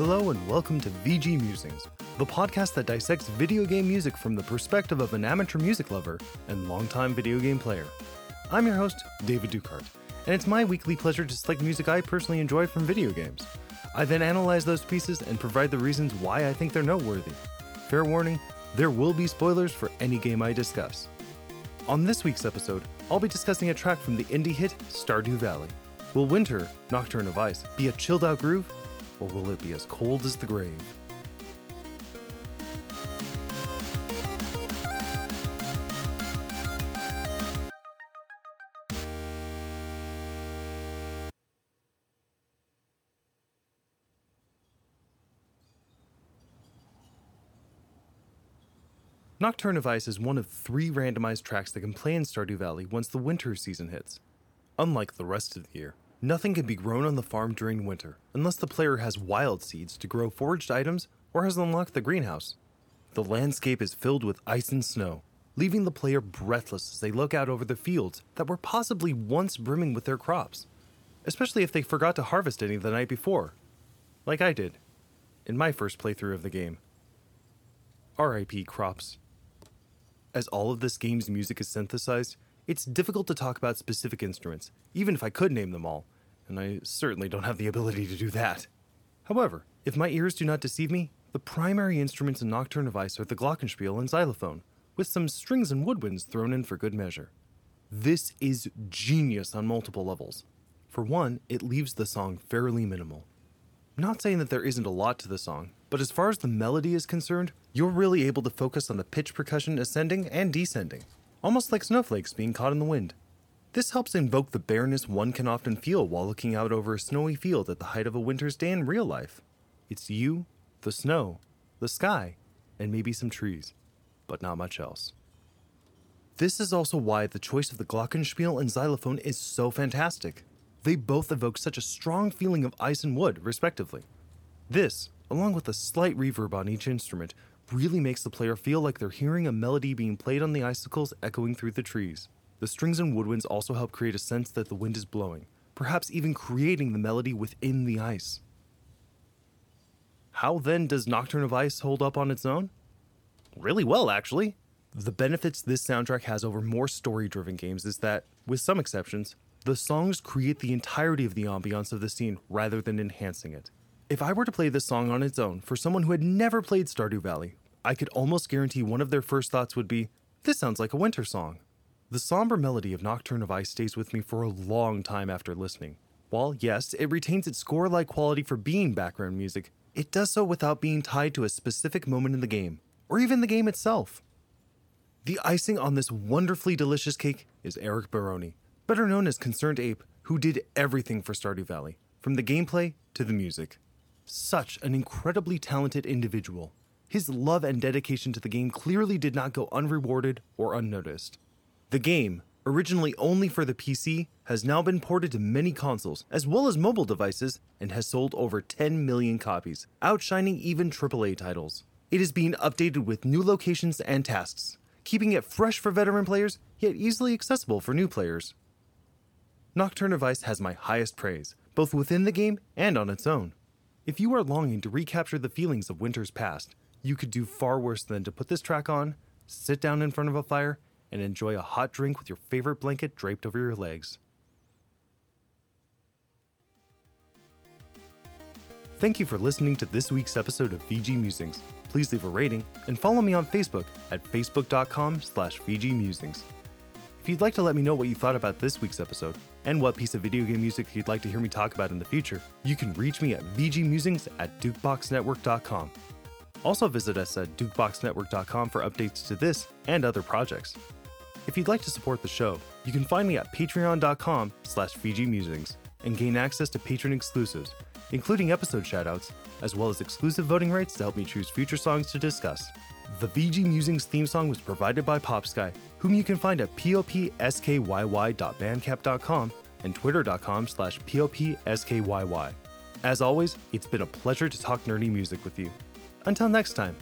Hello and welcome to VG Musings, the podcast that dissects video game music from the perspective of an amateur music lover and longtime video game player. I'm your host, David Dukart, and it's my weekly pleasure to select music I personally enjoy from video games. I then analyze those pieces and provide the reasons why I think they're noteworthy. Fair warning, there will be spoilers for any game I discuss. On this week's episode, I'll be discussing a track from the indie hit Stardew Valley. Will Winter, Nocturne of Ice, be a chilled out groove, or will it be as cold as the grave? Nocturne of Ice is one of three randomized tracks that can play in Stardew Valley once the winter season hits. Unlike the rest of the year, nothing can be grown on the farm during winter unless the player has wild seeds to grow foraged items or has unlocked the greenhouse. The landscape is filled with ice and snow, leaving the player breathless as they look out over the fields that were possibly once brimming with their crops, especially if they forgot to harvest any the night before, like I did in my first playthrough of the game. RIP crops. As all of this game's music is synthesized, it's difficult to talk about specific instruments, even if I could name them all, and I certainly don't have the ability to do that. However, if my ears do not deceive me, the primary instruments in Nocturne of Ice are the glockenspiel and xylophone, with some strings and woodwinds thrown in for good measure. This is genius on multiple levels. For one, it leaves the song fairly minimal. I'm Not saying that there isn't a lot to the song, but as far as the melody is concerned, you're really able to focus on the pitch percussion ascending and descending, almost like snowflakes being caught in the wind. This helps invoke the bareness one can often feel while looking out over a snowy field at the height of a winter's day in real life. It's you, the snow, the sky, and maybe some trees, but not much else. This is also why the choice of the glockenspiel and xylophone is so fantastic. They both evoke such a strong feeling of ice and wood, respectively. This, along with a slight reverb on each instrument, really makes the player feel like they're hearing a melody being played on the icicles echoing through the trees. The strings and woodwinds also help create a sense that the wind is blowing, perhaps even creating the melody within the ice. How then does Nocturne of Ice hold up on its own? Really well, actually. The benefits this soundtrack has over more story driven games is that, with some exceptions, the songs create the entirety of the ambiance of the scene rather than enhancing it. If I were to play this song on its own for someone who had never played Stardew Valley, I could almost guarantee one of their first thoughts would be, This sounds like a winter song. The somber melody of Nocturne of Ice stays with me for a long time after listening. While, yes, it retains its score like quality for being background music, it does so without being tied to a specific moment in the game, or even the game itself. The icing on this wonderfully delicious cake is Eric Baroni, better known as ConcernedApe, who did everything for Stardew Valley, from the gameplay to the music. Such an incredibly talented individual. His love and dedication to the game clearly did not go unrewarded or unnoticed. The game, originally only for the PC, has now been ported to many consoles as well as mobile devices and has sold over 10 million copies, outshining even AAA titles. It is being updated with new locations and tasks, keeping it fresh for veteran players yet easily accessible for new players. Nocturne of Ice has my highest praise, both within the game and on its own. If you are longing to recapture the feelings of winter's past, you could do far worse than to put this track on, sit down in front of a fire, and enjoy a hot drink with your favorite blanket draped over your legs. Thank you for listening to this week's episode of VG Musings. Please leave a rating and follow me on Facebook at facebook.com slash vgmusings. If you'd like to let me know what you thought about this week's episode and what piece of video game music you'd like to hear me talk about in the future, you can reach me at vgmusings at dukeboxnetwork.com. Also visit us at dukeboxnetwork.com for updates to this and other projects. If you'd like to support the show, you can find me at patreon.com slash vgmusings and gain access to patron exclusives, including episode shoutouts, as well as exclusive voting rights to help me choose future songs to discuss. The VG Musings theme song was provided by PopSky, whom you can find at popskyy.bandcamp.com and twitter.com slash popskyy. As always, it's been a pleasure to talk nerdy music with you. Until next time.